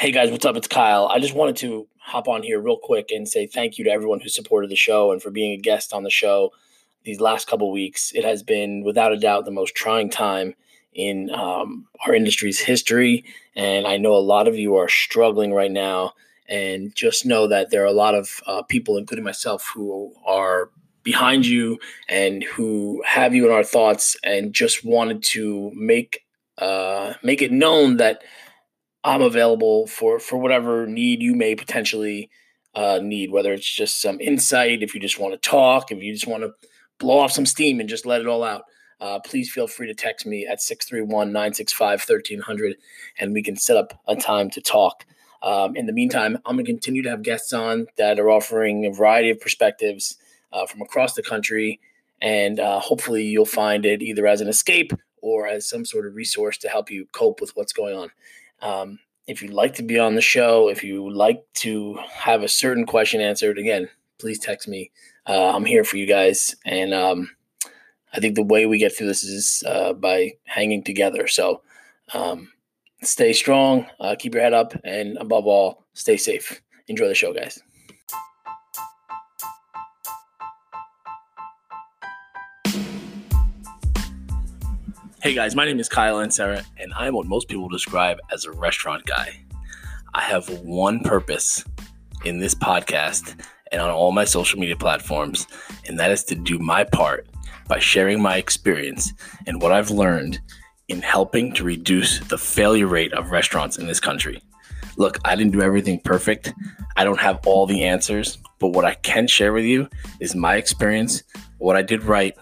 Hey guys, what's up? It's Kyle. I just wanted to hop on here real quick and say thank you to everyone who supported the show and for being a guest on the show these last couple weeks. It has been, without a doubt, the most trying time in um, our industry's history. And I know a lot of you are struggling right now. And just know that there are a lot of uh, people, including myself, who are behind you and who have you in our thoughts and just wanted to make uh, make it known that I'm available for for whatever need you may potentially uh, need, whether it's just some insight, if you just want to talk, if you just want to blow off some steam and just let it all out. Uh, please feel free to text me at 631 965 1300 and we can set up a time to talk. Um, in the meantime, I'm going to continue to have guests on that are offering a variety of perspectives uh, from across the country. And uh, hopefully, you'll find it either as an escape or as some sort of resource to help you cope with what's going on. Um, if you'd like to be on the show, if you would like to have a certain question answered, again, please text me. Uh, I'm here for you guys. And um, I think the way we get through this is uh, by hanging together. So um, stay strong, uh, keep your head up, and above all, stay safe. Enjoy the show, guys. Hey guys, my name is Kyle and Sarah, and I'm what most people describe as a restaurant guy. I have one purpose in this podcast and on all my social media platforms, and that is to do my part by sharing my experience and what I've learned in helping to reduce the failure rate of restaurants in this country. Look, I didn't do everything perfect. I don't have all the answers, but what I can share with you is my experience, what I did right,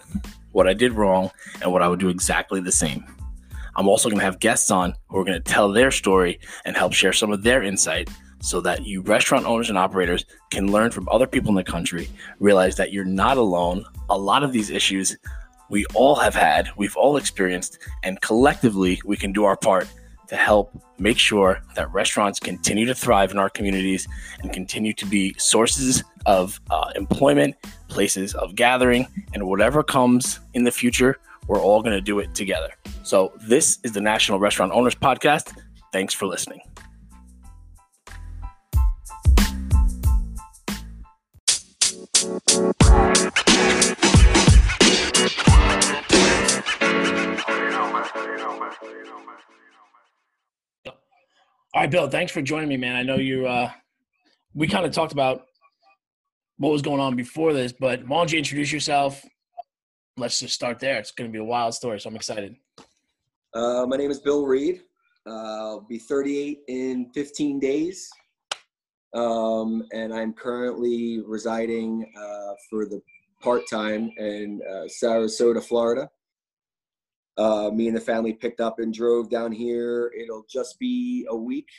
what I did wrong, and what I would do exactly the same. I'm also going to have guests on who are going to tell their story and help share some of their insight so that you restaurant owners and operators can learn from other people in the country, realize that you're not alone. A lot of these issues we all have had, we've all experienced, and collectively we can do our part to help make sure that restaurants continue to thrive in our communities and continue to be sources of uh, employment, places of gathering, and whatever comes in the future, we're all going to do it together. So, this is the National Restaurant Owners Podcast. Thanks for listening. All right, Bill, thanks for joining me, man. I know you uh we kind of talked about what was going on before this, but why don't you introduce yourself? Let's just start there. It's going to be a wild story, so I'm excited. Uh, my name is Bill Reed. Uh, I'll be 38 in 15 days. Um, and I'm currently residing uh, for the part time in uh, Sarasota, Florida. Uh, me and the family picked up and drove down here. It'll just be a week,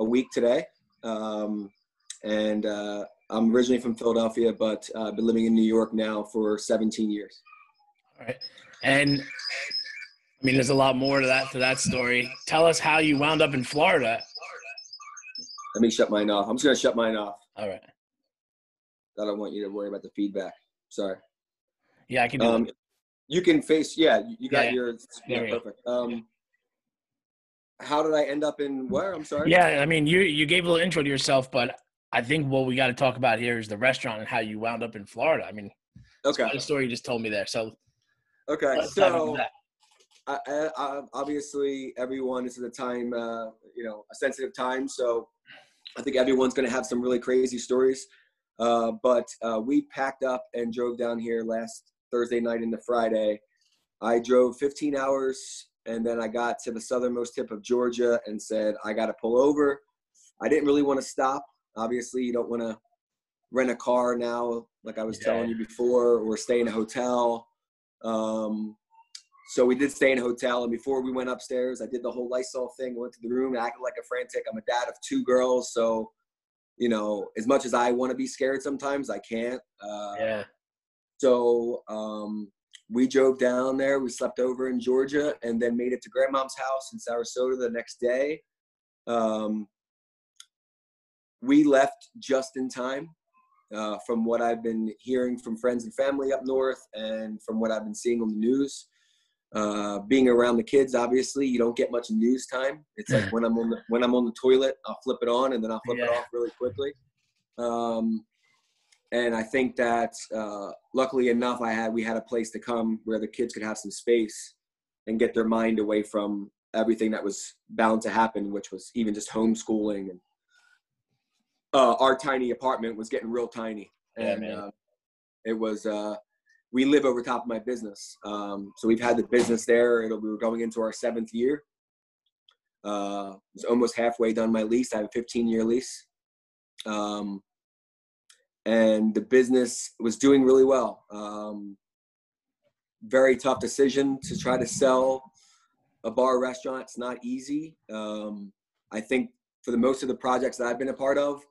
a week today. Um, and uh, I'm originally from Philadelphia, but uh, I've been living in New York now for 17 years. All right, and I mean, there's a lot more to that to that story. Tell us how you wound up in Florida. Let me shut mine off. I'm just gonna shut mine off. All right. I don't want you to worry about the feedback. Sorry. Yeah, I can do Um, you can face. Yeah, you- got Yeah, your. There Yeah, perfect. Um, how did I end up in where? I'm sorry. Yeah, I mean, you you gave a little intro to yourself, but I think what we got to talk about here is the restaurant and how you wound up in Florida. I mean, Okay. the story you just told me there. So Okay. let's dive into So. I, I, I, obviously, everyone is at a time, uh, you know, a sensitive time. So I think everyone's going to have some really crazy stories. Uh, but uh, we packed up and drove down here last Thursday night into Friday. I drove 15 hours and then I got to the southernmost tip of Georgia and said, I got to pull over. I didn't really want to stop. Obviously, you don't want to rent a car now, like I was Yeah. telling you before, or stay in a hotel. Um, so we did stay in a hotel, and before we went upstairs, I did the whole Lysol thing. Went to the room, acted like a frantic. I'm a dad of two girls, so you know, as much as I want to be scared, sometimes I can't. Uh, Yeah. So um, we drove down there. We slept over in Georgia, and then made it to Grandmom's house in Sarasota the next day. Um, we left just in time uh, from what I've been hearing from friends and family up north, and from what I've been seeing on the news. Uh, being around the kids, obviously, you don't get much news time. It's like when I'm on the when I'm on the toilet, I'll flip it on and then I'll flip yeah. it off really quickly. Um, and I think that uh, luckily enough, I had we had a place to come where the kids could have some space and get their mind away from everything that was bound to happen, which was even just homeschooling and uh, our tiny apartment was getting real tiny, and yeah, uh, it was. Uh, we live over top of my business, um, so we've had the business there. It'll, we were going into our seventh year. Uh, was almost halfway done my lease. I have a 15 year lease. Um, and the business was doing really well. Um, very tough decision to try to sell a bar restaurant. It's not easy. Um, I think for the most of the projects that I've been a part of,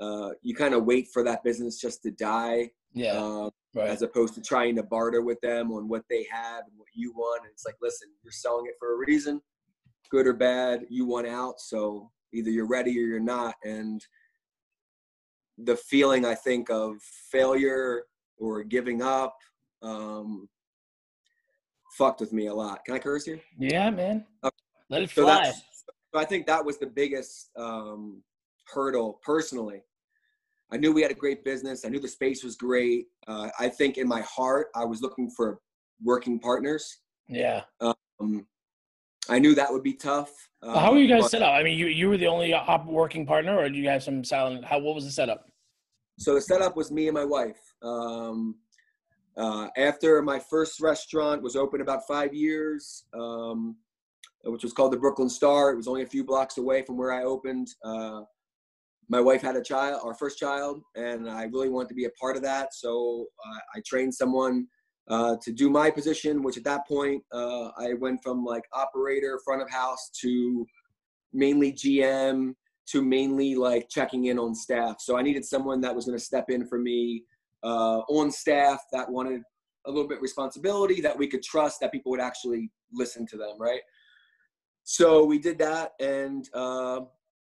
uh, you kind of wait for that business just to die. Yeah. Um, right. As opposed to trying to barter with them on what they have and what you want. And it's like, listen, you're selling it for a reason, good or bad. You want out, so either you're ready or you're not. And the feeling I think of failure or giving up um, fucked with me a lot. Can I curse here? Yeah, man. Okay. Let it fly. So, so I think that was the biggest um, hurdle personally. I knew we had a great business. I knew the space was great. Uh, I think in my heart, I was looking for working partners. Yeah. Um, I knew that would be tough. Well, how were you guys but, set up? I mean, you you were the only op working partner, or did you have some silent? How what was the setup? So the setup was me and my wife. Um, uh, after my first restaurant was open about five years, um, which was called the Brooklyn Star. It was only a few blocks away from where I opened. Uh, my wife had a child, our first child, and I really wanted to be a part of that. So uh, I trained someone uh, to do my position, which at that point uh, I went from like operator, front of house to mainly GM to mainly like checking in on staff. So I needed someone that was going to step in for me uh, on staff that wanted a little bit responsibility that we could trust that people would actually listen to them, right? So we did that, and uh,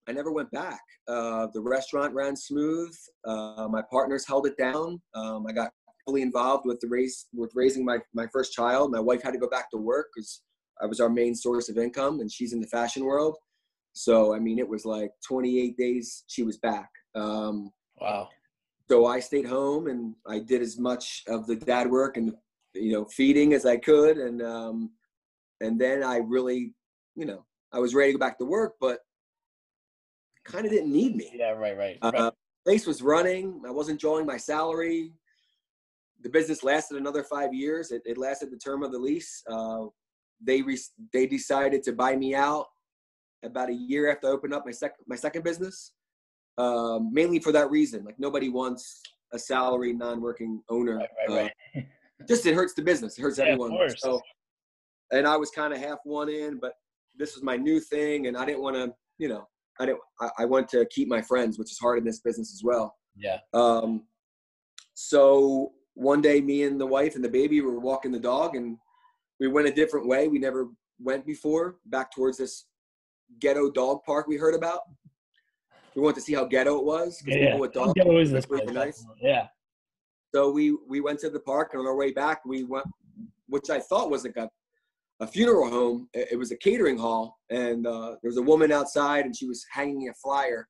I never went back. Uh, the restaurant ran smooth. Uh, my partners held it down. Um, I got fully involved with the race with raising my my first child. My wife had to go back to work because I was our main source of income, and she's in the fashion world. So I mean, it was like 28 days she was back. Um, wow. So I stayed home and I did as much of the dad work and you know feeding as I could, and um, and then I really, you know, I was ready to go back to work, but kind of didn't need me. Yeah, right, right. Uh. Place was running. I wasn't drawing my salary. The business lasted another five years. It, it lasted the term of the lease. Uh, they re- they decided to buy me out about a year after I opened up my second my second business, um, mainly for that reason. Like nobody wants a salary non-working owner. Right, right, right. Uh, just it hurts the business. It hurts yeah, everyone. So, and I was kind of half one in, but this was my new thing, and I didn't want to, you know, I didn't. I, I want to keep my friends, which is hard in this business as well. Yeah. Um. So one day, me and the wife and the baby were walking the dog, and we went a different way. We never went before, back towards this ghetto dog park we heard about. We wanted to see how ghetto it was. Yeah, yeah. With dogs, ghetto is this really nice. Yeah. So we we went to the park, and on our way back, we went, which I thought was like a, a funeral home. It was a catering hall, and uh, there was a woman outside, and she was hanging a flyer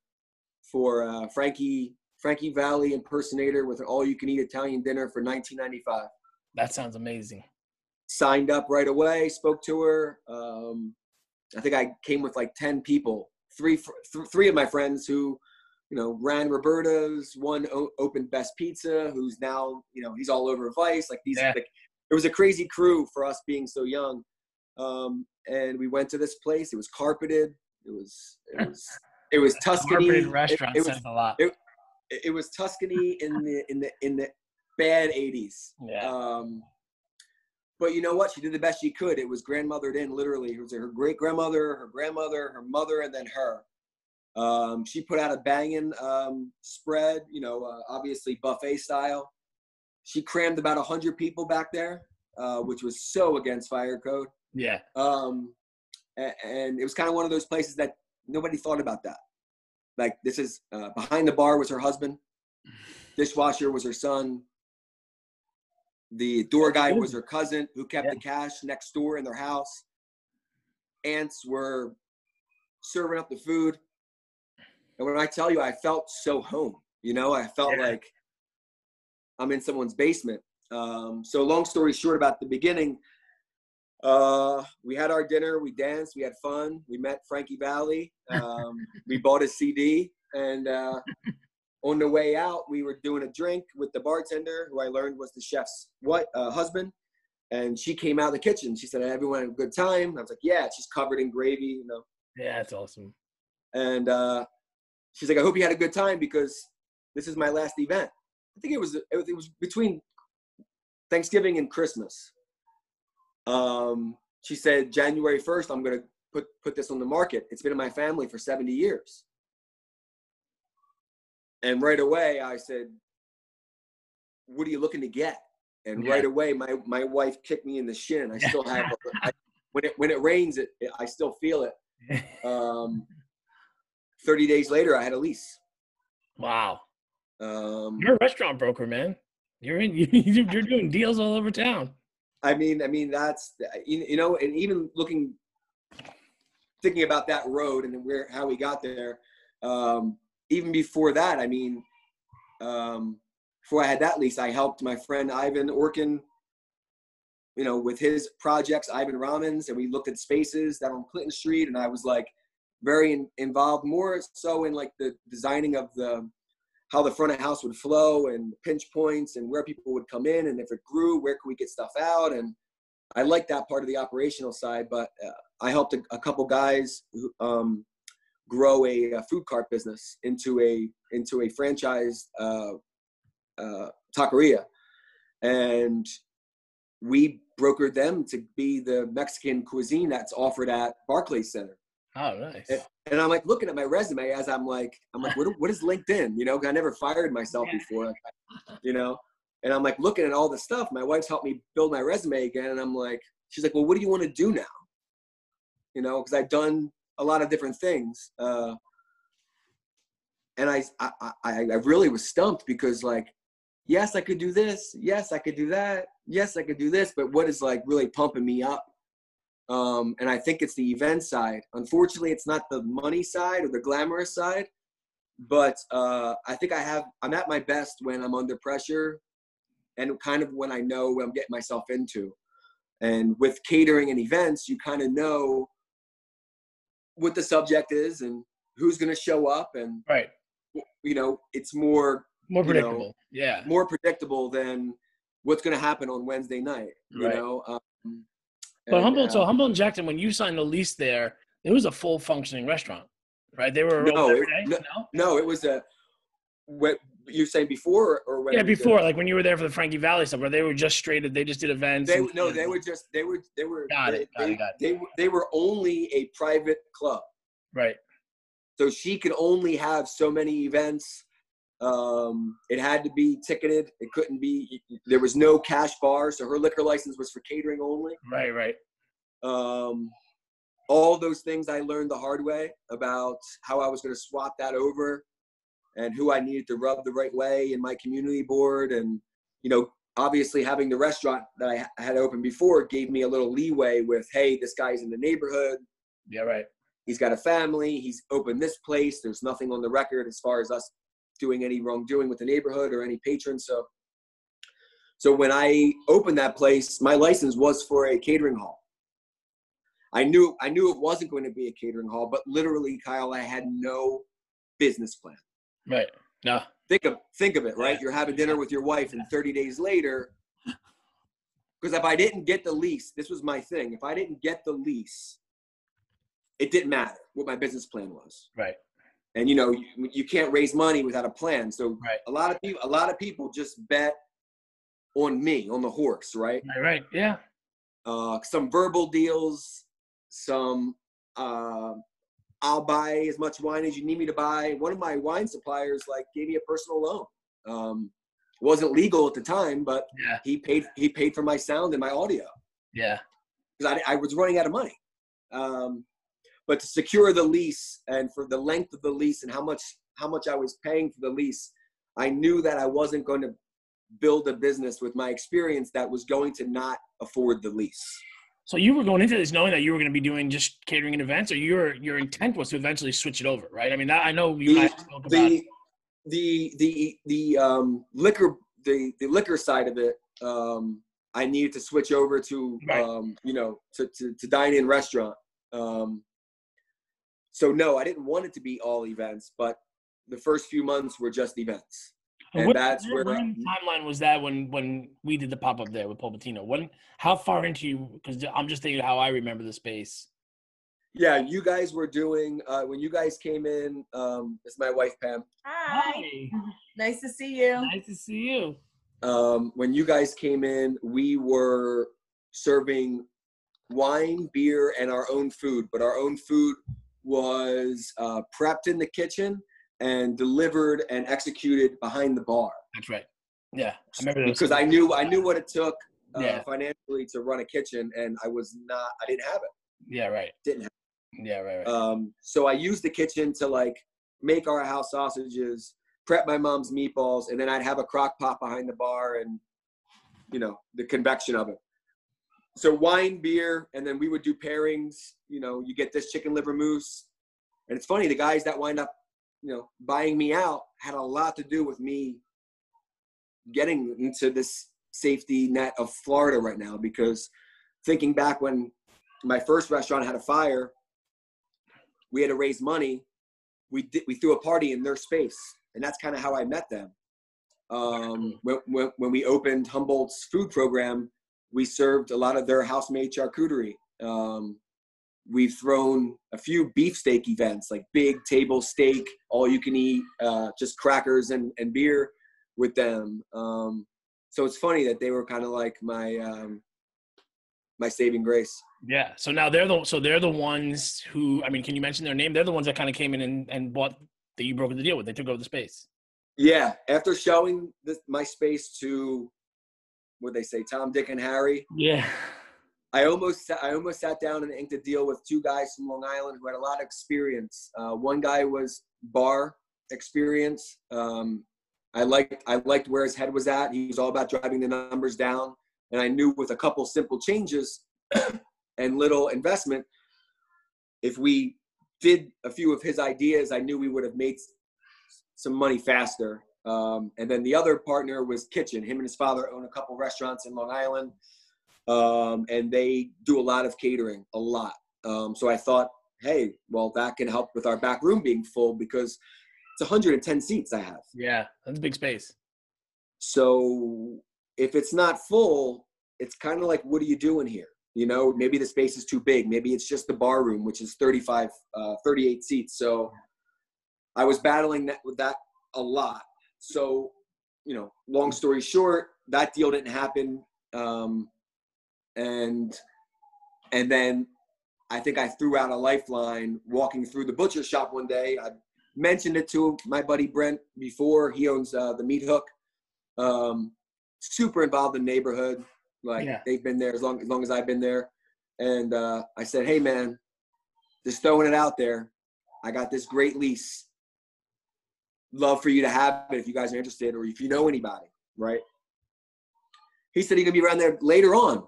for uh, Frankie Frankie Valli impersonator with an all-you-can-eat Italian dinner for 1995. That sounds amazing. Signed up right away. Spoke to her. Um, I think I came with like 10 people, three, th- three of my friends who, you know, ran Roberta's, one o- opened Best Pizza, who's now, you know, he's all over Vice. Like these, yeah. like, it was a crazy crew for us being so young. Um, and we went to this place. It was carpeted. It was, it was, it was Tuscany. Carpeted restaurant it, it was, a lot. It, it was Tuscany in the, in the, in the bad 80s. Yeah. Um, but you know what? She did the best she could. It was grandmothered in, literally. It was her great grandmother, her grandmother, her mother, and then her. Um, she put out a banging um, spread, you know, uh, obviously buffet style. She crammed about 100 people back there, uh, which was so against fire code. Yeah. Um, and, and it was kind of one of those places that nobody thought about that. Like, this is uh, behind the bar was her husband, dishwasher was her son, The door guy was her cousin who kept yeah. the cash next door in their house. Aunts were serving up the food. And when I tell you, I felt so home, you know, I felt yeah. like I'm in someone's basement. Um, so long story short about the beginning, uh, we had our dinner, we danced, we had fun, we met Frankie Valli, um, we bought a CD, and uh, on the way out, we were doing a drink with the bartender, who I learned was the chef's what uh, husband, and she came out of the kitchen. She said, "Everyone had a good time." I was like, "Yeah." She's covered in gravy, you know. Yeah, that's awesome. And uh, she's like, "I hope you had a good time because this is my last event." I think it was it was between Thanksgiving and Christmas. Um, she said, "January 1st, I'm gonna put put this on the market. It's been in my family for 70 years." And right away, I said, "What are you looking to get?" And yeah. right away, my my wife kicked me in the shin. I still have I, when it when it rains, it, it I still feel it. Um, Thirty days later, I had a lease. Wow. Um, You're a restaurant broker, man. You're in. You're doing deals all over town. I mean, I mean that's you know, and even looking, thinking about that road and where how we got there. Um, even before that, I mean, um, before I had that lease, I helped my friend Ivan Orkin, you know, with his projects, Ivan Ramens, and we looked at spaces down on Clinton Street, and I was like very in, involved, more so in like the designing of the how the front of house would flow and pinch points and where people would come in, and if it grew, where could we get stuff out, and I like that part of the operational side, but uh, I helped a, a couple guys who, um, grow a, a, food cart business into a into a franchise uh, uh, taqueria, and we brokered them to be the Mexican cuisine that's offered at Barclays Center. Oh, nice. And, and, I'm like looking at my resume as I'm like, I'm like, what, what is LinkedIn? You know, I never fired myself yeah. before, like, you know, and I'm like looking at all the stuff. My wife's helped me build my resume again, and I'm like, she's like, well, what do you want to do now? You know, because I've done a lot of different things. Uh, and I, I, I, I really was stumped because like, yes, I could do this. Yes, I could do that. Yes, I could do this. But what is like really pumping me up? Um, and I think it's the event side. Unfortunately, it's not the money side or the glamorous side. But uh, I think I have. I'm at my best when I'm under pressure, and kind of when I know what I'm getting myself into. And with catering and events, you kind of know what the subject is and who's going to show up and right. you know it's more more predictable know, yeah. more predictable than what's going to happen on wednesday night you right. know um, but humboldt uh, so humboldt and jackson when you signed the lease there it was a full functioning restaurant right? They were no, it, no, no, no it was a what you saying before or when yeah before like when you were there for the frankie Valli stuff where they were just straight they just did events they and, no they were just they were they were got they, it, got they, it, got they, it. they, they were only a private club. Right. So she could only have so many events um, it had to be ticketed it couldn't be there was no cash bar so her liquor license was for catering only. Right right. Um, all those things i learned the hard way about how i was going to swap that over and who I needed to rub the right way in my community board. And, you know, obviously having the restaurant that I had opened before gave me a little leeway with, hey, this guy's in the neighborhood. Yeah, right. He's got a family. He's opened this place. There's nothing on the record as far as us doing any wrongdoing with the neighborhood or any patrons. So, so when I opened that place, my license was for a catering hall. I knew I knew it wasn't going to be a catering hall, but literally, Kyle, I had no business plan. Right. No. Think of think of it, right? Yeah. You're having dinner with your wife, and 30 days later, because if I didn't get the lease, this was my thing. If I didn't get the lease, it didn't matter what my business plan was. Right. And you know, you, you can't raise money without a plan. So right. a lot of people, a lot of people just bet on me, on the horse, right? Right. Right. Yeah. Uh, some verbal deals, some uh, I'll buy as much wine as you need me to buy. One of my wine suppliers like gave me a personal loan. Um, wasn't legal at the time, but yeah. he paid he paid for my sound and my audio. Yeah, because I, I was running out of money. Um, but to secure the lease and for the length of the lease and how much how much I was paying for the lease, I knew that I wasn't going to build a business with my experience that was going to not afford the lease. So you were going into this knowing that you were going to be doing just catering and events, or your your intent was to eventually switch it over, right? I mean, I know you the, spoke about the, the the the um, liquor the the liquor side of it. Um, I needed to switch over to right. um, you know to, to, to dine in restaurant. Um, so no, I didn't want it to be all events, but the first few months were just events. And what, that's where timeline was that when when we did the pop up there with Patino. When how far into you? Because I'm just thinking how I remember the space. Yeah, you guys were doing uh, when you guys came in. Um, it's my wife Pam. Hi. Hi. Nice to see you. Nice to see you. Um, when you guys came in, we were serving wine, beer, and our own food. But our own food was uh, prepped in the kitchen and delivered and executed behind the bar. That's right. Yeah, I remember because I knew I knew what it took uh, yeah. financially to run a kitchen, and I was not. I didn't have it. Yeah, right. Didn't have. It. Yeah, right, right. Um, so I used the kitchen to like make our house sausages, prep my mom's meatballs, and then I'd have a crock pot behind the bar, and you know the convection of it. So wine, beer, and then we would do pairings. You know, you get this chicken liver mousse, and it's funny the guys that wind up you know, buying me out had a lot to do with me getting into this safety net of Florida right now because thinking back when my first restaurant had a fire, we had to raise money. We did, we threw a party in their space, and that's kind of how I met them. Um, when, when, we opened Humboldt's food program, we served a lot of their house-made charcuterie. Um, we've thrown a few beefsteak events like big table steak all you can eat uh, just crackers and, and beer with them. Um, so it's funny that they were kind of like my um, my saving grace. Yeah so now they're the so they're the ones who i mean can you mention their name? They're the ones that kind of came in and, and bought that you broke the deal with they took over the space. Yeah after showing this, my space to what they say tom dick and harry? Yeah I almost I almost sat down and inked a deal with two guys from Long Island who had a lot of experience. Uh, one guy was bar experience. Um, I liked I liked where his head was at. He was all about driving the numbers down, and I knew with a couple simple changes and little investment, if we did a few of his ideas, I knew we would have made some money faster. Um, and then the other partner was Kitchen. Him and his father own a couple restaurants in Long Island um, and they do a lot of catering, a lot. Um, so I thought, hey, well, that can help with our back room being full because it's 110 seats I have. Yeah, that's a big space. So if it's not full, it's kind of like, what are you doing here? You know, maybe the space is too big. Maybe it's just the bar room, which is 35, uh, 38 seats. So I was battling that with that a lot. So, you know, long story short, that deal didn't happen. Um, and and then I think I threw out a lifeline walking through the butcher shop one day. I mentioned it to my buddy Brent before. He owns uh, the Meat Hook. Um, super involved in the neighborhood. Like yeah. they've been there as long as long as I've been there. And uh, I said, "Hey man, just throwing it out there. I got this great lease. Love for you to have it if you guys are interested or if you know anybody, right?" He said he could be around there later on.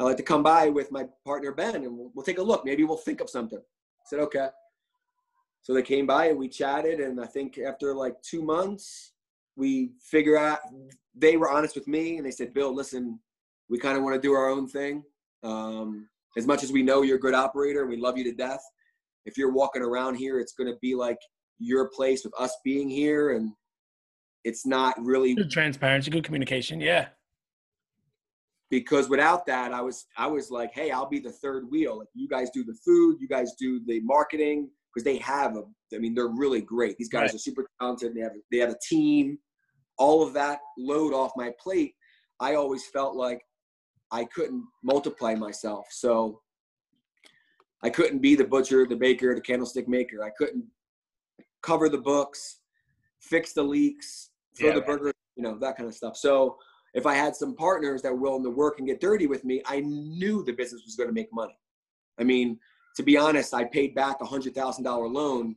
I like to come by with my partner Ben and we'll, we'll take a look. Maybe we'll think of something. I said, okay. So they came by and we chatted. And I think after like two months, we figure out, they were honest with me and they said, Bill, listen, we kind of want to do our own thing. Um, as much as we know you're a good operator we love you to death, if you're walking around here, it's going to be like your place with us being here. And it's not really good transparency, good communication. Yeah because without that i was i was like hey i'll be the third wheel. Like you guys do the food you guys do the marketing because they have a i mean they're really great. These guys right. are super talented. They have they have a team. All of that load off my plate i always felt like i couldn't multiply myself. So i couldn't be the butcher the baker the candlestick maker. I couldn't cover the books fix the leaks throw yeah, the burger you know that kind of stuff. So if I had some partners that were willing to work and get dirty with me, I knew the business was going to make money. I mean, to be honest, I paid back a hundred thousand dollar loan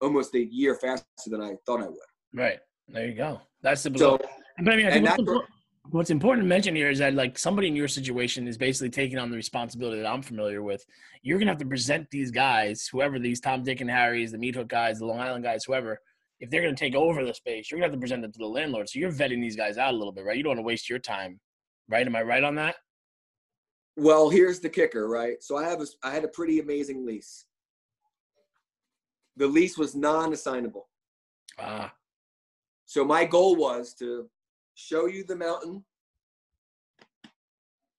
almost a year faster than I thought I would. Right there, you go. That's the so. But I mean, I think what's important, what's important to mention here is that like somebody in your situation is basically taking on the responsibility that I'm familiar with. You're gonna have to present these guys, whoever these Tom, Dick, and Harrys, the Meat Hook guys, the Long Island guys, whoever. If they're gonna take over the space, you're gonna have to present it to the landlord. So you're vetting these guys out a little bit, right? You don't want to waste your time, right? Am I right on that? Well, here's the kicker, right? So I have a, I had a pretty amazing lease. The lease was non-assignable. Ah. So my goal was to show you the mountain.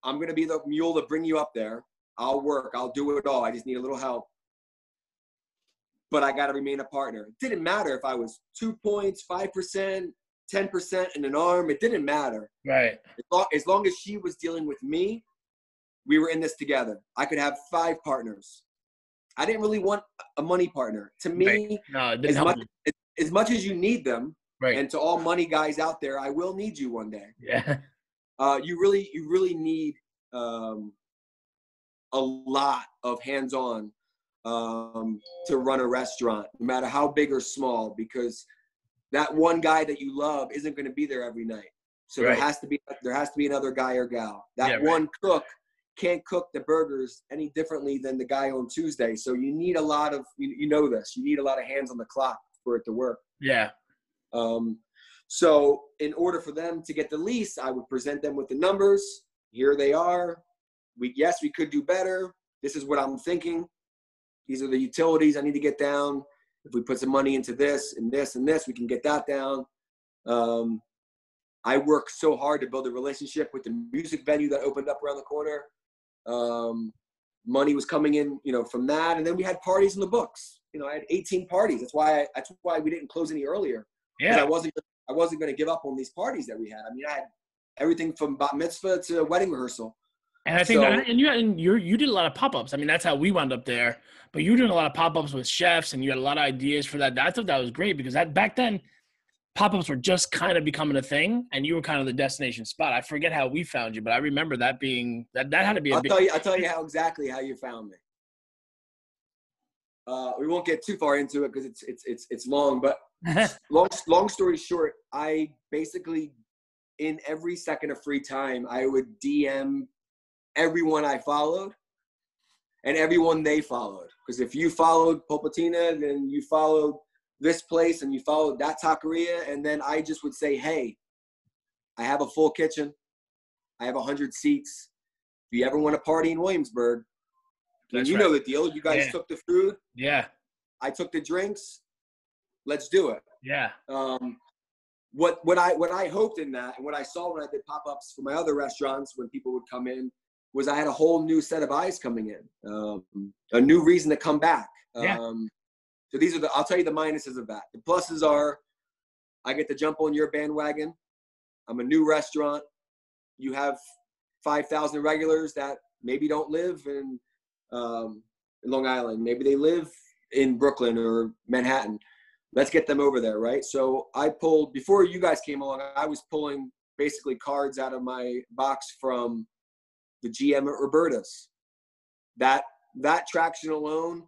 I'm going to be the mule to bring you up there. I'll work. I'll do it all. I just need a little help. But I got to remain a partner. It didn't matter if I was two points, 5%, 10% in an arm. It didn't matter. Right. As long, as long as she was dealing with me, we were in this together. I could have five partners. I didn't really want a money partner. To me, right. no, as, much, as much as you need them, Right. And to all money guys out there, I will need you one day. Yeah. Uh, you really, you really need um, a lot of hands-on um, to run a restaurant, no matter how big or small, because that one guy that you love isn't going to be there every night. So right. there has to be there has to be another guy or gal. That yeah, one right. cook can't cook the burgers any differently than the guy on Tuesday. So you need a lot of you, you know this. You need a lot of hands on the clock for it to work. Yeah. Um, so in order for them to get the lease, I would present them with the numbers. Here they are. We yes, we could do better. This is what I'm thinking. These are the utilities I need to get down. If we put some money into this and this and this, we can get that down. Um, I worked so hard to build a relationship with the music venue that opened up around the corner. Um, money was coming in, you know, from that, and then we had parties in the books. You know, I had 18 parties. That's why I, that's why we didn't close any earlier yeah. I wasn't I wasn't going to give up on these parties that we had. I mean, I had everything from bat mitzvah to wedding rehearsal. And I think, so, that, and you and you you did a lot of pop ups. I mean, that's how we wound up there. But you were doing a lot of pop ups with chefs, and you had a lot of ideas for that. I thought that was great because that back then, pop ups were just kind of becoming a thing, and you were kind of the destination spot. I forget how we found you, but I remember that being that that had to be. I'll big, tell you. I'll tell you how exactly how you found me. Uh, we won't get too far into it because it's it's it's it's long, but long long story short, I basically in every second of free time, I would DM everyone I followed and everyone they followed. Because if you followed Popatina, then you followed this place and you followed that taqueria, and then I just would say, hey, I have a full kitchen, I have a hundred seats. If you ever want to party in Williamsburg, and you right. know the deal. You guys yeah. took the food. Yeah. I took the drinks. Let's do it. Yeah. Um, what what I what I hoped in that and what I saw when I did pop ups for my other restaurants when people would come in was I had a whole new set of eyes coming in, um, a new reason to come back. Yeah. Um, so these are the I'll tell you the minuses of that. The pluses are I get to jump on your bandwagon. I'm a new restaurant. You have 5,000 regulars that maybe don't live in um, in Long Island. Maybe they live in Brooklyn or Manhattan. Let's get them over there, right? So I pulled before you guys came along. I was pulling basically cards out of my box from the GM at Roberta's. That that traction alone,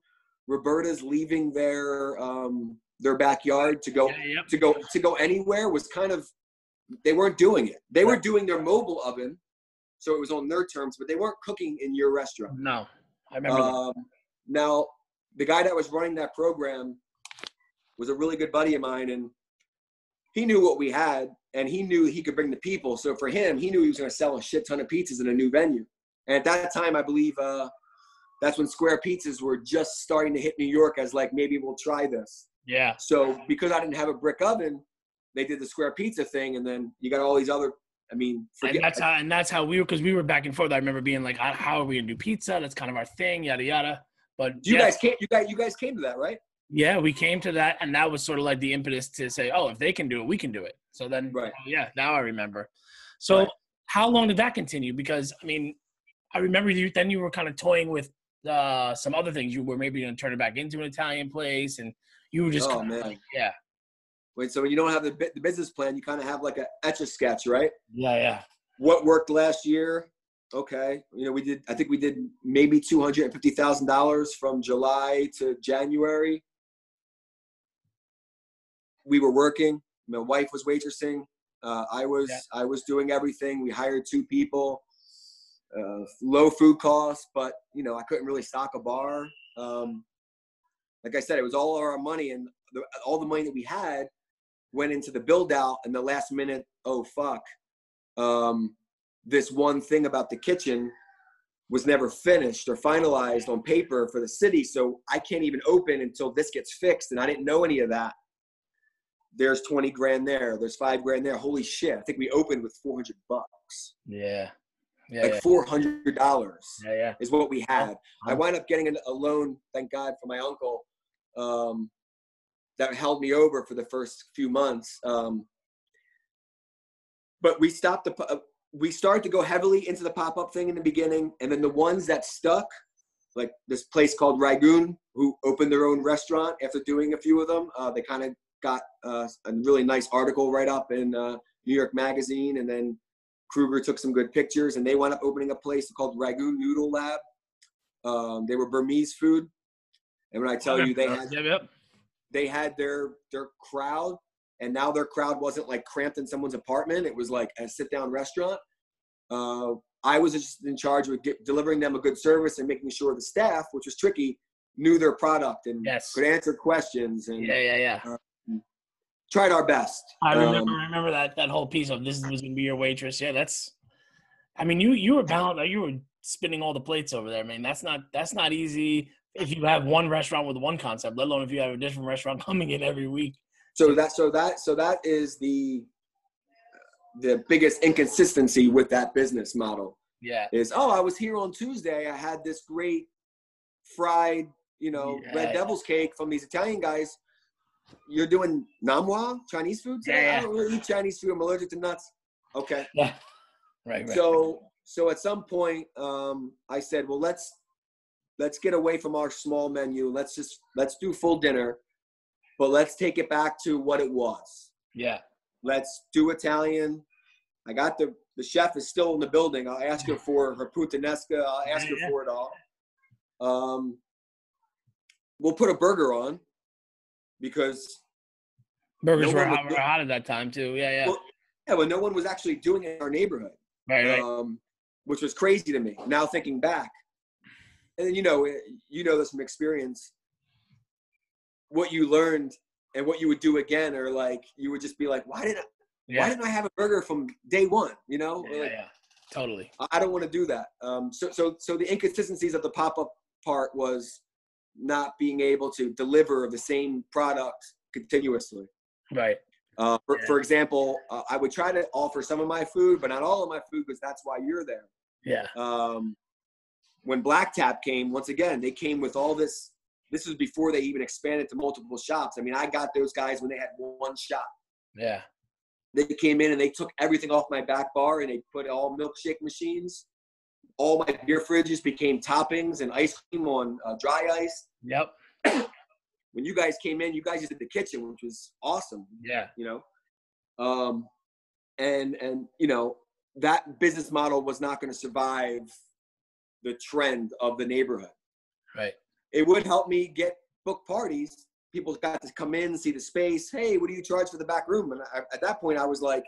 Roberta's leaving their um, their backyard to go yeah, yep. to go to go anywhere was kind of they weren't doing it. They were doing their mobile oven, so it was on their terms, but they weren't cooking in your restaurant. No. I remember. Um, now, the guy that was running that program was a really good buddy of mine, and he knew what we had, and he knew he could bring the people. So for him, he knew he was going to sell a shit ton of pizzas in a new venue. And at that time, I believe uh, that's when Square Pizzas were just starting to hit New York as like maybe we'll try this. Yeah. So because I didn't have a brick oven, they did the Square Pizza thing, and then you got all these other I mean, forget, and that's how and that's how we were because we were back and forth. I remember being like, "How are we gonna do pizza? That's kind of our thing, yada yada." But you guys came, you guys, you guys came to that, right? Yeah, we came to that, and that was sort of like the impetus to say, "Oh, if they can do it, we can do it." So then, right? Yeah, now I remember. So, right. how long did that continue? Because I mean, I remember you. Then you were kind of toying with uh, some other things. You were maybe going to turn it back into an Italian place, and you were just, oh man, like, yeah. Wait, so when you don't have the, the business plan, you kind of have like a etch a sketch, right? Yeah, yeah what worked last year okay you know we did i think we did maybe $250000 from july to january we were working my wife was waitressing Uh, I was yeah. I was doing everything. We hired two people, uh, low food costs, but you know I couldn't really stock a bar. Um, like I said, it was all our money, and the, all the money that we had went into the build out. And the last minute, oh fuck, um, this one thing about the kitchen was never finished or finalized on paper for the city. So I can't even open until this gets fixed. And I didn't know any of that. There's 20 grand there. There's five grand there. Holy shit. I think we opened with 400 bucks. Yeah. Yeah, like four hundred dollars. Yeah, yeah, is what we had. I wound up getting a loan, thank God, from my uncle, um, that held me over for the first few months. Um, but we stopped the. Uh, we started to go heavily into the pop-up thing in the beginning, and then the ones that stuck, like this place called Rangoon, who opened their own restaurant after doing a few of them. Uh, they kind of got uh, a really nice article right up in uh, New York Magazine, and then Kruger took some good pictures, and they wound up opening a place called Rangoon Noodle Lab. Um, they were Burmese food, and when I tell you they had yep, yep. they had their their crowd, and now their crowd wasn't like cramped in someone's apartment. It was like a sit down restaurant. Uh, I was just in charge of get, delivering them a good service and making sure the staff, which was tricky, knew their product and yes. could answer questions. And yeah, yeah, yeah. Uh, tried our best. I remember, um, remember that that whole piece of this was gonna be your waitress. Yeah, that's. I mean, you you were bound. You were spinning all the plates over there. I mean, that's not that's not easy if you have one restaurant with one concept, let alone if you have a different restaurant coming in every week. So that so that so that is the the biggest inconsistency with that business model. Yeah. Is oh I was here on Tuesday. I had this great fried, you know, yeah, red devil's cake from these Italian guys you're doing Nom Wah Chinese food today? Yeah, yeah. I don't really eat Chinese food. I'm allergic to nuts. Okay. Yeah. Right. right. So so at some point, um, I said, well, let's let's get away from our small menu. Let's just let's do full dinner, but let's take it back to what it was. Yeah. Let's do Italian. I got the the chef is still in the building. I'll ask her for her puttanesca. I'll ask her for it all. Um, we'll put a burger on because burgers no were, were hot at that time too. Yeah, yeah. Well, yeah, but no one was actually doing it in our neighborhood, right, right. Um, which was crazy to me. Now thinking back, and then you know, eh, you know this from experience. What you learned and what you would do again, or like you would just be like, why didn't I, yeah. why didn't I have a burger from day one? You know, yeah, like, yeah. totally. I don't want to do that. Um, so, so, so the inconsistencies of the pop up part was not being able to deliver the same product continuously. Right. Uh, for, yeah. for example, uh, I would try to offer some of my food, but not all of my food because that's why you're there. Yeah. Um, when Black Tap came, once again, they came with all this. This was before they even expanded to multiple shops. I mean, I got those guys when they had one shop. Yeah. They came in and they took everything off my back bar and they put all milkshake machines all my beer fridges became toppings and ice cream on uh, dry ice. Yep. when you guys came in, you guys just did the kitchen, which was awesome. Yeah. You know, um, and and you know that business model was not going to survive the trend of the neighborhood. Right. It would help me get book parties. People got to come in, see the space. Hey, what do you charge for the back room? And I, at that point, I was like,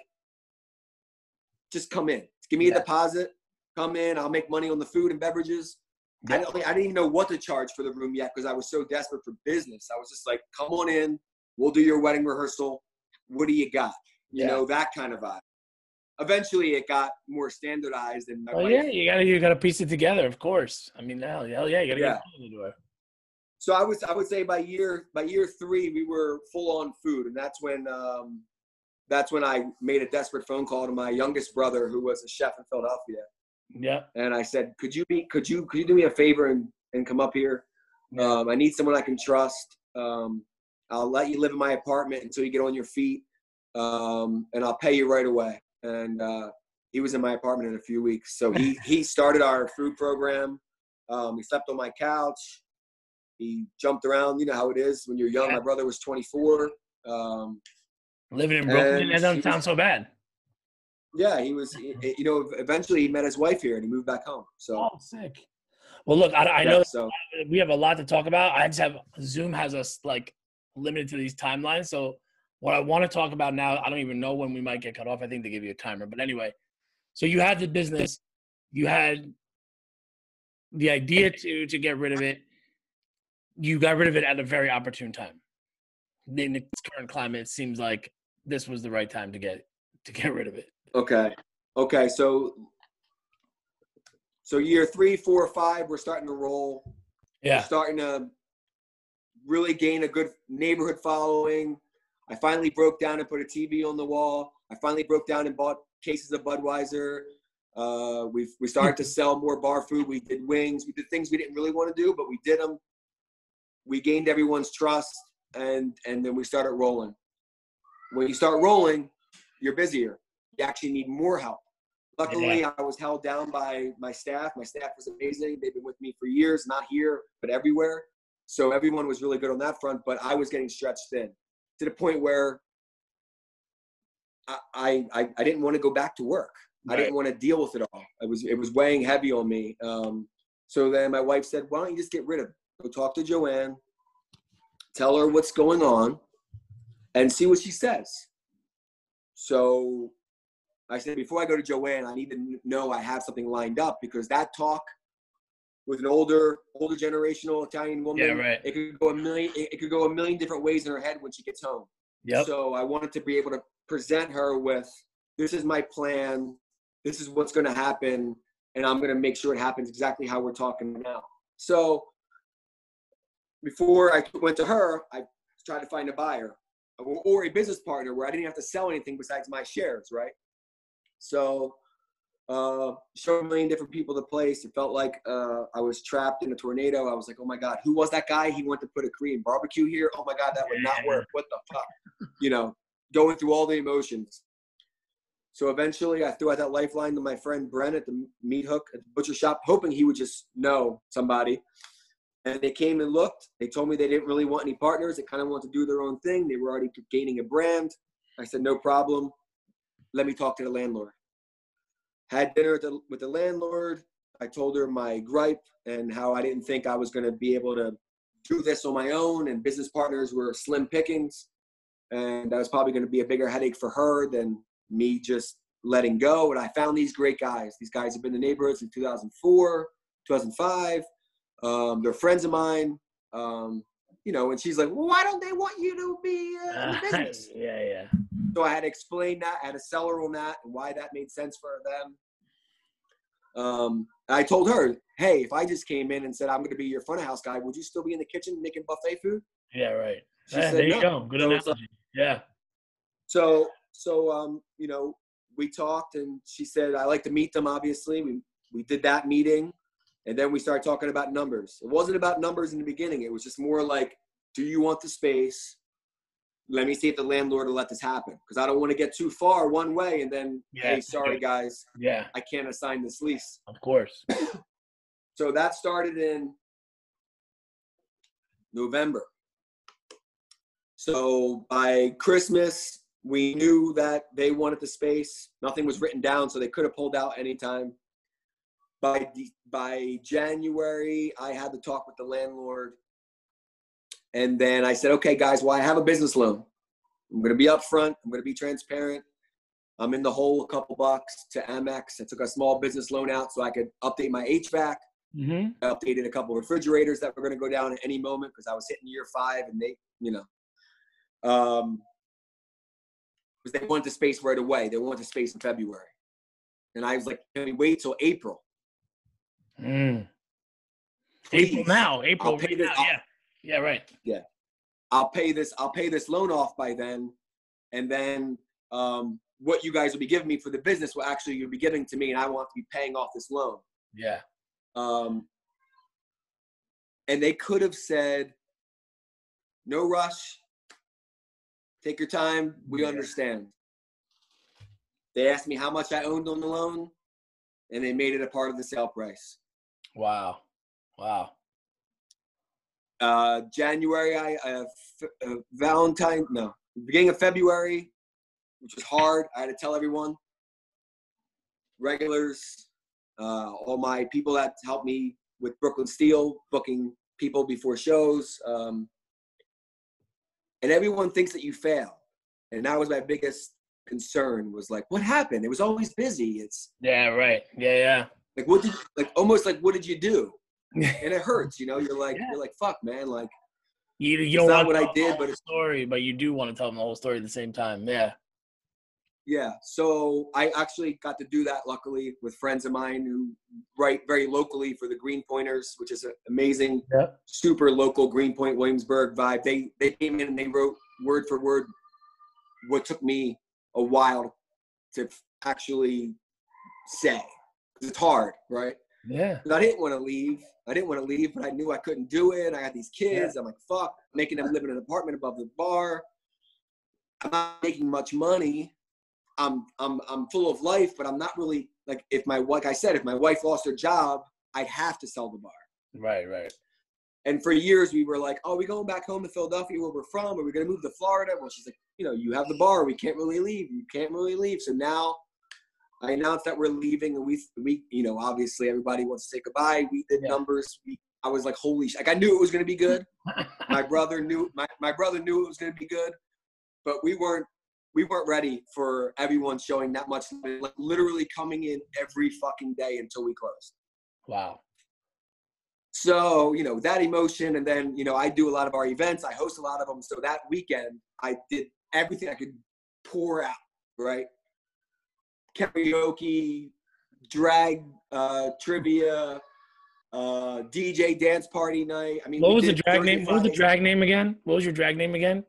just come in. Give me yeah. a deposit come in, I'll make money on the food and beverages. I, didn't, I didn't even know what to charge for the room yet because I was so desperate for business. I was just like, come on in, we'll do your wedding rehearsal. What do you got? You yeah. know, that kind of vibe. Eventually, it got more standardized. And oh yeah, you gotta you gotta piece it together, of course. I mean, hell yeah, you gotta yeah. get into it. So I was I would say by year by year three we were full on food, and that's when um, that's when I made a desperate phone call to my youngest brother, who was a chef in Philadelphia, yeah. And I said, could you be, could you, could you do me a favor and, and come up here? Um, I need someone I can trust. Um, I'll let you live in my apartment until you get on your feet. Um, and I'll pay you right away. And, uh, he was in my apartment in a few weeks. So he, he started our food program. Um, he slept on my couch. He jumped around. You know how it is when you're young. Yeah. My brother was 24. Um, Living in Brooklyn, that doesn't sound so bad. Yeah, he was. You know, eventually he met his wife here and he moved back home. So oh, sick. Well, look, I, I yeah, know so. we have a lot to talk about. I just have Zoom has us like limited to these timelines, so what I want to talk about now, I don't even know when we might get cut off. I think they give you a timer. But anyway, so you had the business, you had the idea to to get rid of it. You got rid of it at a very opportune time. In the current climate, it seems like this was the right time to get to get rid of it. Okay. Okay. So so year three, four, five, we're starting to roll. Yeah. We're starting to really gain a good neighborhood following. I finally broke down and put a TV on the wall. I finally broke down and bought cases of Budweiser. Uh, we we started to sell more bar food. We did wings. We did things we didn't really want to do, but we did them. We gained everyone's trust, and and then we started rolling. When you start rolling, you're busier. You actually need more help. Luckily, yeah. I was held down by my staff. My staff was amazing. They've been with me for years, not here, but everywhere. So everyone was really good on that front, but I was getting stretched thin to the point where I, I, I didn't want to go back to work. Right. I didn't want to deal with it all. It was, it was weighing heavy on me. Um, so then my wife said, why don't you just get rid of it? Go talk to Joanne, tell her what's going on and see what she says. So I said, before I go to Joanne, I need to know I have something lined up because that talk with an older older generational Italian woman. Yeah, right. It could go a million. It could go a million different ways in her head when she gets home. Yep. So I wanted to be able to present her with, this is my plan. This is what's going to happen, and I'm going to make sure it happens exactly how we're talking now. So before I went to her, I tried to find a buyer or, or a business partner where I didn't have to sell anything besides my shares, right? So uh, showed a million different people the place. It felt like uh, I was trapped in a tornado. I was like, oh my God, who was that guy? He went to put a Korean barbecue here. Oh my God, that would not work. What the fuck? You know, going through all the emotions. So eventually I threw out that lifeline to my friend Brent at the meat hook at the butcher shop, hoping he would just know somebody. And they came and looked. They told me they didn't really want any partners. They kind of wanted to do their own thing. They were already gaining a brand. I said, no problem. Let me talk to the landlord had dinner with the, with the landlord. I told her my gripe and how I didn't think I was going to be able to do this on my own, and business partners were slim pickings, and that was probably going to be a bigger headache for her than me just letting go. And I found these great guys. These guys have been in the neighborhood since 2004, 2005. Um, they're friends of mine. Um, you know, and she's like, well, why don't they want you to be uh, in the business? yeah, yeah. So I had to explain that, I had to sell her on that, and why that made sense for them. Um, I told her, hey, if I just came in and said I'm going to be your front of house guy, would you still be in the kitchen making buffet food? Yeah, right. She yeah, said, there you no. go. Good so analogy. yeah. So, so um, you know, we talked, and she said I like to meet them. Obviously, we we did that meeting, and then we started talking about numbers. It wasn't about numbers in the beginning. It was just more like, do you want the space? let me see if the landlord will let this happen because I don't want to get too far one way and then yeah, hey, sorry guys, yeah, I can't assign this lease. Of course. so that started in November. So by Christmas, we knew that they wanted the space. Nothing was written down, so they could have pulled out anytime. By by January, I had to talk with the landlord and then I said, okay, guys, well, I have a business loan. I'm going to be upfront. I'm going to be transparent. I'm in the hole a couple bucks to Amex. I took a small business loan out so I could update my HVAC. Mm-hmm. I updated a couple refrigerators that were going to go down at any moment because I was hitting year five and they, you know, um, because they wanted the space right away. They wanted the space in February. And I was like, can we wait till April? Mm. April now. April. This, now, yeah. Yeah, right. Yeah. I'll pay this, I'll pay this loan off by then. And then um, what you guys will be giving me for the business will actually you'll be giving to me and I want to be paying off this loan. Yeah. Um, and they could have said, no rush, take your time, we yeah. understand. They asked me how much I owned on the loan, and they made it a part of the sale price. Wow. Wow. Uh, January, I uh, uh, Valentine, no, beginning of February, which was hard. I had to tell everyone, regulars, uh, all my people that helped me with Brooklyn Steel, booking people before shows. Um, and everyone thinks that you fail. And that was my biggest concern was like, what happened? It was always busy. It's yeah, right. Yeah, yeah. Like what did like almost like what did you do? and it hurts, you know. You're like yeah. you're like fuck, man. Like you you don't want what I did, but it's story, but you do want to tell them the whole story at the same time. Yeah. Yeah. So I actually got to do that luckily with friends of mine who write very locally for the Greenpointers, which is an amazing, yep. super local Greenpoint Williamsburg vibe. They they came in and they wrote word for word what took me a while to actually say. It's hard, right? Yeah. I didn't want to leave. I didn't want to leave, but I knew I couldn't do it. I had these kids. Yeah. I'm like, fuck, making them live in an apartment above the bar. I'm not making much money. I'm I'm I'm full of life, but I'm not really like if my like I said, if my wife lost her job, I'd have to sell the bar. Right, right. And for years we were like, oh, we going back home to Philadelphia where we're from? Are we gonna move to Florida? Well, she's like, you know, you have the bar. We can't really leave. You can't really leave. So now I announced that we're leaving, and we we you know obviously everybody wants to say goodbye. We did yeah. numbers. We I was like, holy sh! Like I knew it was gonna be good. my brother knew my my brother knew it was gonna be good, but we weren't we weren't ready for everyone showing that much like literally coming in every fucking day until we closed. Wow. So, you know, that emotion and then, you know, I do a lot of our events, I host a lot of them. So that weekend I did everything I could pour out, right? Karaoke, drag uh trivia, uh DJ dance party night. I mean, what was the drag name? What was the drag name again? What was your drag name again?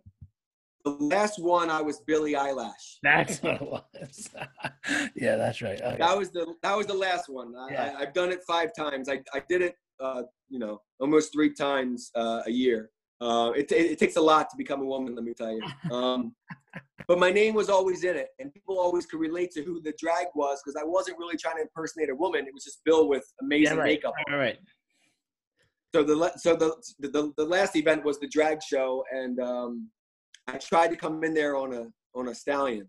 The last one I was Billie Eyelash. That's what it was. yeah, that's right. Okay. That was the that was the last one. I, have done it five times. I, I did it, uh, you know, almost three times uh, a year. Uh, it, it, it, takes a lot to become a woman, let me tell you. Um, but my name was always in it, and people always could relate to who the drag was because I wasn't really trying to impersonate a woman. It was just Bill with amazing yeah, right. makeup. All right. So the so the, the the last event was the drag show, and um, I tried to come in there on a on a stallion.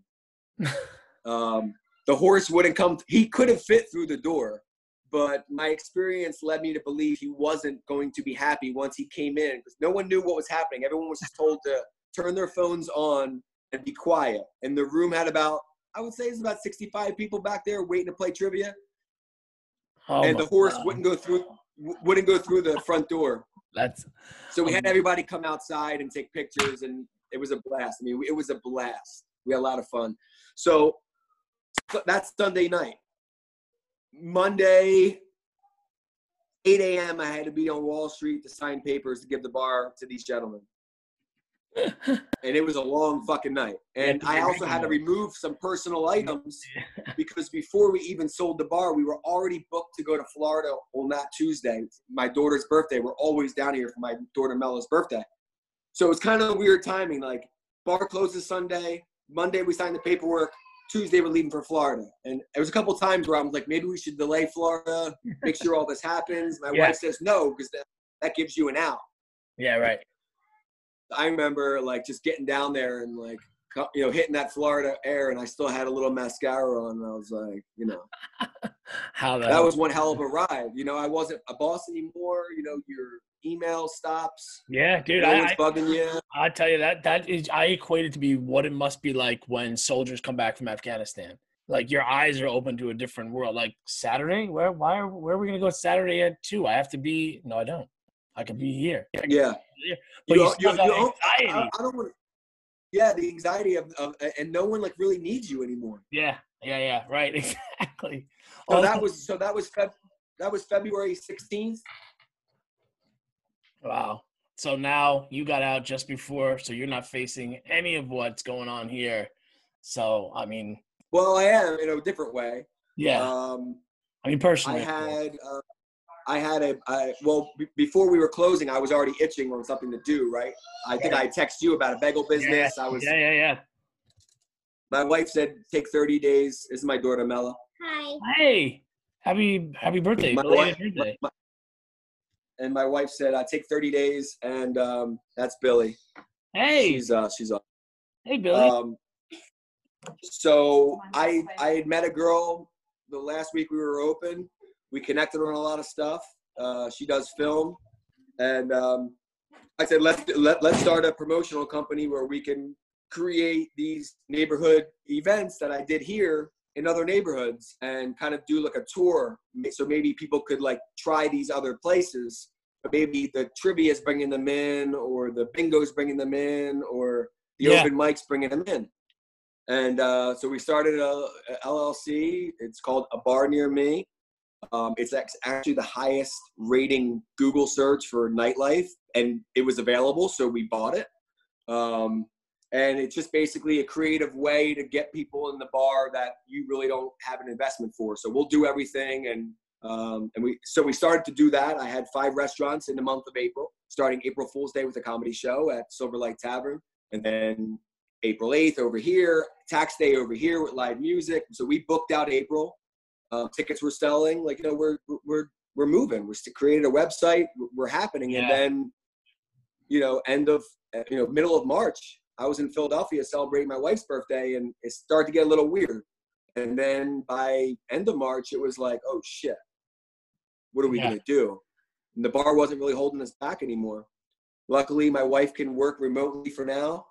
um, the horse wouldn't come. He could have fit through the door, but my experience led me to believe he wasn't going to be happy once he came in because no one knew what was happening. Everyone was just told to turn their phones on and be quiet. And the room had about, I would say, it's about 65 people back there waiting to play trivia. Oh and the horse God. wouldn't go through wouldn't go through the front door. That's so we had everybody come outside and take pictures and it was a blast. I mean, it was a blast. We had a lot of fun. So that's Sunday night. Monday, 8 a.m., I had to be on Wall Street to sign papers to give the bar to these gentlemen. and it was a long fucking night. And I also had to remove some personal items because before we even sold the bar, we were already booked to go to Florida on that Tuesday, my daughter's birthday. We're always down here for my daughter Mella's birthday. So it's kind of weird timing. Like bar closes Sunday, Monday we signed the paperwork, Tuesday we're leaving for Florida. And there was a couple times where I'm like, maybe we should delay Florida, make sure all this happens. My yeah. wife says no because that, that gives you an out. Yeah, right. I remember like just getting down there and like you know hitting that Florida air, and I still had a little mascara on. And I was like, you know, how that was one hell of a ride. You know, I wasn't a boss anymore. You know, your email stops. Yeah, dude. No I, bugging you. I tell you that that is I equate it to be what it must be like when soldiers come back from Afghanistan. Like your eyes are open to a different world. Like Saturday, where why are where are we gonna go Saturday at two? I have to be. No, I don't. I can be here. Yeah. But you, you, you, you I, I, don't want. Yeah, the anxiety of, of and no one like really needs you anymore. Yeah, yeah, yeah. Right, exactly. So oh, that was so that was Feb, that was February sixteenth. Wow. So now you got out just before, so you're not facing any of what's going on here. So I mean, well, I am in a different way. Yeah. Um, I mean, personally, I had uh, I had a I, well b- before we were closing, I was already itching on something to do. Right. I think I texted you about a bagel business. Yeah. I was. Yeah, yeah, yeah. My wife said take 30 days. This is my daughter Mella. Hi. Hey, happy happy birthday! My wife, birthday. My, and my wife said, "I take 30 days," and um, that's Billy. Hey, she's uh, she's up. Hey, Billy. Um, so I I had met a girl the last week we were open. We connected on a lot of stuff. Uh, she does film, and um, I said let's let, let's start a promotional company where we can create these neighborhood events that I did here in other neighborhoods and kind of do like a tour. So maybe people could like try these other places. But maybe the trivia is bringing them in, or the bingo is bringing them in, or the yeah. open mics bringing them in. And uh, so we started a, a, LLC. It's called A Bar Near Me. Um, it's actually the highest rating Google search for nightlife, and it was available, so we bought it. Um, and it's just basically a creative way to get people in the bar that you really don't have an investment for. So we'll do everything, and um, and we so we started to do that. I had five restaurants in the month of April, starting April Fool's Day with a comedy show at Silver Silverlight Tavern, and then April 8th over here, tax day over here with live music. So we booked out April. Uh, tickets were selling. Like, you know, we're, we're, we're moving. We're created a website. We're happening. Yeah. And then, you know, end of, you know, middle of March, I was in Philadelphia celebrating my wife's birthday and it started to get a little weird. And then by end of March, it was like, oh shit, what are we yeah. going to do? And the bar wasn't really holding us back anymore. Luckily, my wife can work remotely for now.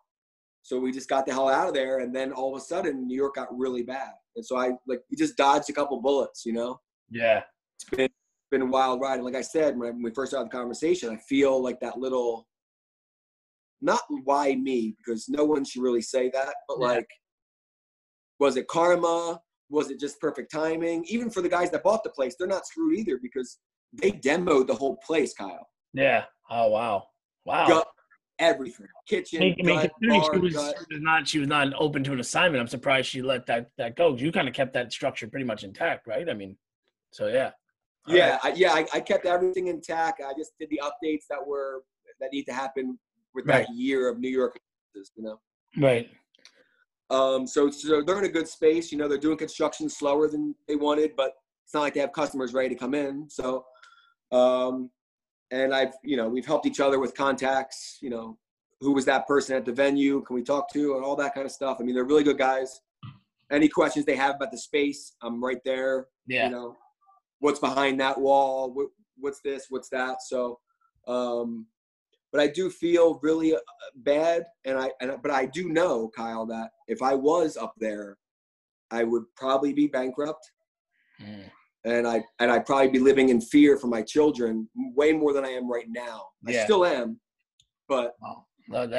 So we just got the hell out of there. And then all of a sudden, New York got really bad. And so I like we just dodged a couple bullets, you know. Yeah, it's been been a wild ride. And like I said when we first started the conversation, I feel like that little, not why me because no one should really say that, but yeah. like, was it karma? Was it just perfect timing? Even for the guys that bought the place, they're not screwed either because they demoed the whole place, Kyle. Yeah. Oh wow. Wow everything kitchen I mean, gut, bar, she, was, was, not she was not open to an assignment i'm surprised she let that that go you kind of kept that structure pretty much intact right i mean so yeah All yeah right. I, yeah I, I, kept everything intact i just did the updates that were that need to happen with right. that year of new york you know right um so so they're in a good space you know they're doing construction slower than they wanted but it's not like they have customers ready to come in so um and I've you know we've helped each other with contacts. You know, who was that person at the venue? Can we talk to and all that kind of stuff. I mean, they're really good guys. Any questions they have about the space, I'm right there. Yeah. You know, what's behind that wall? What, what's this? What's that? So, um, but I do feel really uh, bad, and I and but I do know Kyle that if I was up there, I would probably be bankrupt. Mm and I and I'd probably be living in fear for my children way more than I am right now. Yeah. I still am, but wow.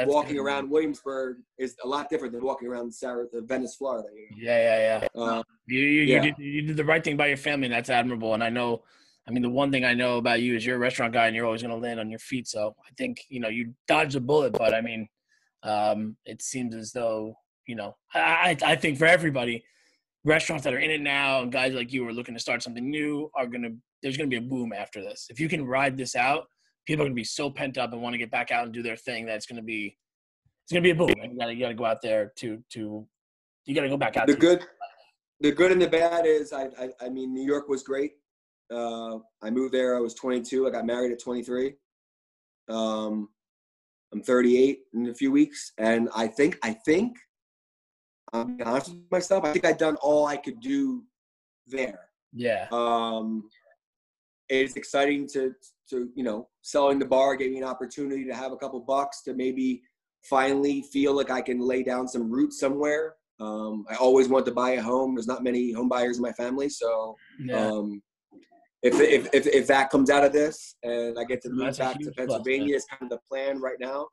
walking around Williamsburg is a lot different than walking around Sarah, uh, Venice, Florida. You know? Yeah, yeah, yeah. Uh, you you, yeah. You, did, you did the right thing by your family, and that's admirable. And I know, I mean, the one thing I know about you is you're a restaurant guy, and you're always going to land on your feet. So I think you know you dodged a bullet, but I mean, um, it seems as though you know I I think for everybody restaurants that are in it now and guys like you are looking to start something new are gonna there's gonna be a boom after this. If you can ride this out, people are gonna be so pent up and want to get back out and do their thing that it's gonna be it's gonna be a boom. You gotta you gotta go out there to to you gotta go back out. The good the good and the bad is I I, I mean New York was great. Uh, I moved there. I was 22. I got married at 23. Um, I'm 38 in a few weeks, and I think I think I'm honest with myself. I think I've done all I could do there. Yeah. Um, it's exciting to to you know selling the bar gave me an opportunity to have a couple bucks to maybe finally feel like I can lay down some roots somewhere. Um, I always want to buy a home. There's not many home buyers in my family, so yeah. um, if, if, if if that comes out of this and I get to move back to Pennsylvania, is kind of the plan right now.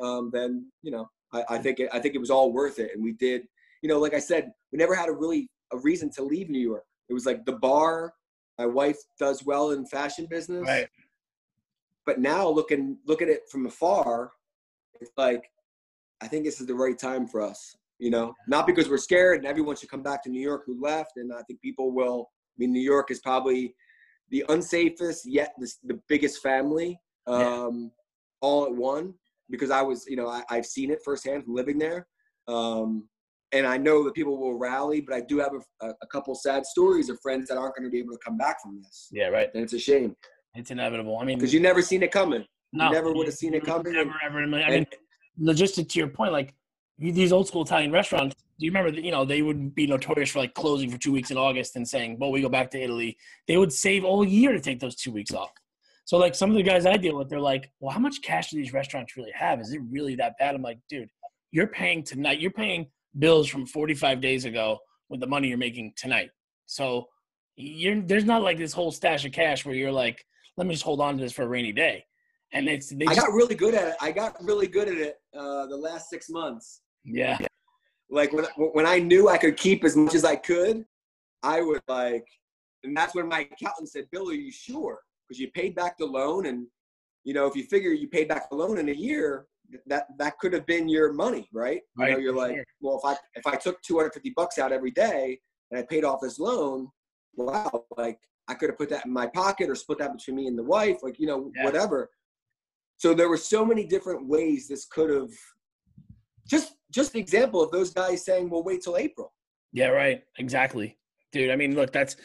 Um, then you know I, I think it, I think it was all worth it, and we did. You know, like I said, we never had a really a reason to leave New York. It was like the bar. My wife does well in fashion business, right. but now looking look at it from afar, it's like I think this is the right time for us. You know, not because we're scared and everyone should come back to New York who left, and I think people will. I mean, New York is probably the unsafest yet the, the biggest family um, yeah. all at one because I was, you know, I, have seen it firsthand from living there. Um, and I know that people will rally, but I do have a, a couple sad stories of friends that aren't going to be able to come back from this. Yeah, right. And it's a shame. It's inevitable. I mean, because you never seen it coming. No, you never would have seen it coming. Never, ever. I mean, logistic to your point, like these old school Italian restaurants. Do you remember that? You know, they would be notorious for like closing for two weeks in August and saying, "Well, we go back to Italy." They would save all year to take those two weeks off. So like some of the guys I deal with, they're like, well, how much cash do these restaurants really have? Is it really that bad? I'm like, dude, you're paying tonight. You're paying bills from 45 days ago with the money you're making tonight. So you're there's not like this whole stash of cash where you're like, let me just hold on to this for a rainy day. And it's I got really good at it. I got really good at it uh, the last six months. Yeah. Like when when I knew I could keep as much as I could, I would like, and that's when my accountant said, "Bill, are you sure?" Because you paid back the loan, and you know if you figure you paid back the loan in a year, that that could have been your money, right? right. You know, you're like, well, if I if I took 250 bucks out every day and I paid off this loan, wow, like I could have put that in my pocket or split that between me and the wife, like you know, yeah. whatever. So there were so many different ways this could have. Just just an example of those guys saying, "Well, wait till April." Yeah, right. Exactly, dude. I mean, look, that's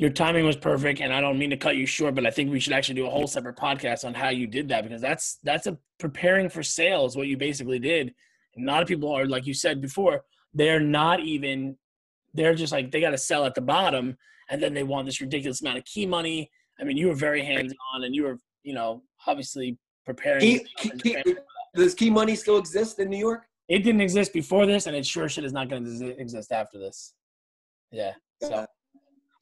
your timing was perfect, and I don't mean to cut you short, but I think we should actually do a whole separate podcast on how you did that because that's that's a preparing for sales. What you basically did. And a lot of people are, like you said before, they're not even. They're just like they got to sell at the bottom, and then they want this ridiculous amount of key money. I mean, you were very hands on, and you were, you know, obviously preparing. Key, key, does key money still exist in New York? It didn't exist before this, and it sure shit is not going to exist after this. Yeah. So.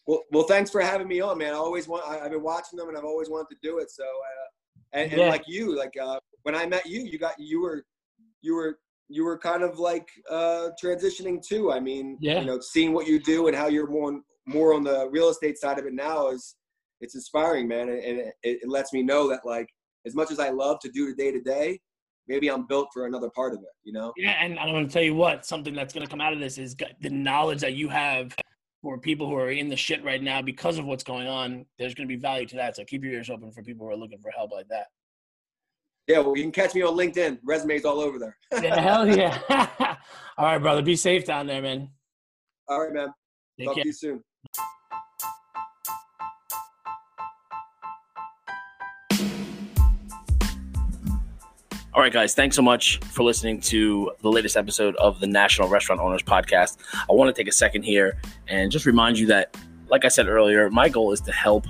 Well, well, thanks for having me on, man. I always want. I, have been watching them, and I've always wanted to do it. So, uh, and, and yeah. like you, like uh, when I met you, you got you were, you were you were kind of like uh, transitioning too. I mean, yeah. you know, seeing what you do and how you're more more on the real estate side of it now is it's inspiring, man, and, and it, it lets me know that like as much as I love to do the day to day, maybe I'm built for another part of it, you know? Yeah, and I'm going to tell you what, something that's going to come out of this is the knowledge that you have for people who are in the shit right now because of what's going on. There's going to be value to that. So keep your ears open for people who are looking for help like that. Yeah, well, you can catch me on LinkedIn. Resumes all over there. yeah, hell yeah. all right, brother. Be safe down there, man. All right, man. Take Talk care. to you soon. All right, guys, thanks so much for listening to the latest episode of the National Restaurant Owners Podcast. I want to take a second here and just remind you that, like I said earlier, my goal is to help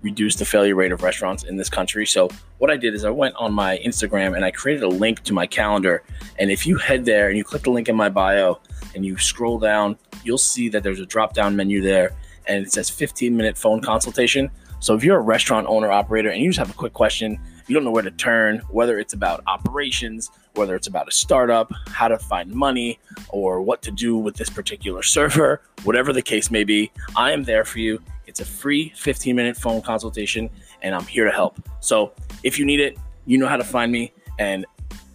reduce the failure rate of restaurants in this country. So, what I did is I went on my Instagram and I created a link to my calendar. And if you head there and you click the link in my bio and you scroll down, you'll see that there's a drop down menu there and it says 15 minute phone consultation. So, if you're a restaurant owner operator and you just have a quick question, you don't know where to turn, whether it's about operations, whether it's about a startup, how to find money, or what to do with this particular server, whatever the case may be, I am there for you. It's a free 15 minute phone consultation, and I'm here to help. So if you need it, you know how to find me and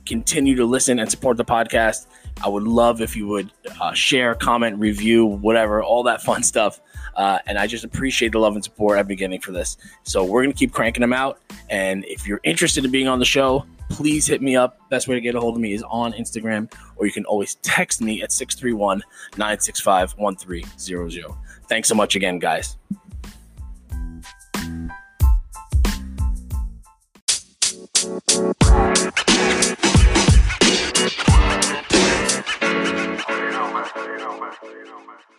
continue to listen and support the podcast. I would love if you would uh, share, comment, review, whatever, all that fun stuff. Uh, and I just appreciate the love and support I've been getting for this. So we're going to keep cranking them out. And if you're interested in being on the show, please hit me up. Best way to get a hold of me is on Instagram, or you can always text me at 631 965 1300. Thanks so much again, guys. you know, man.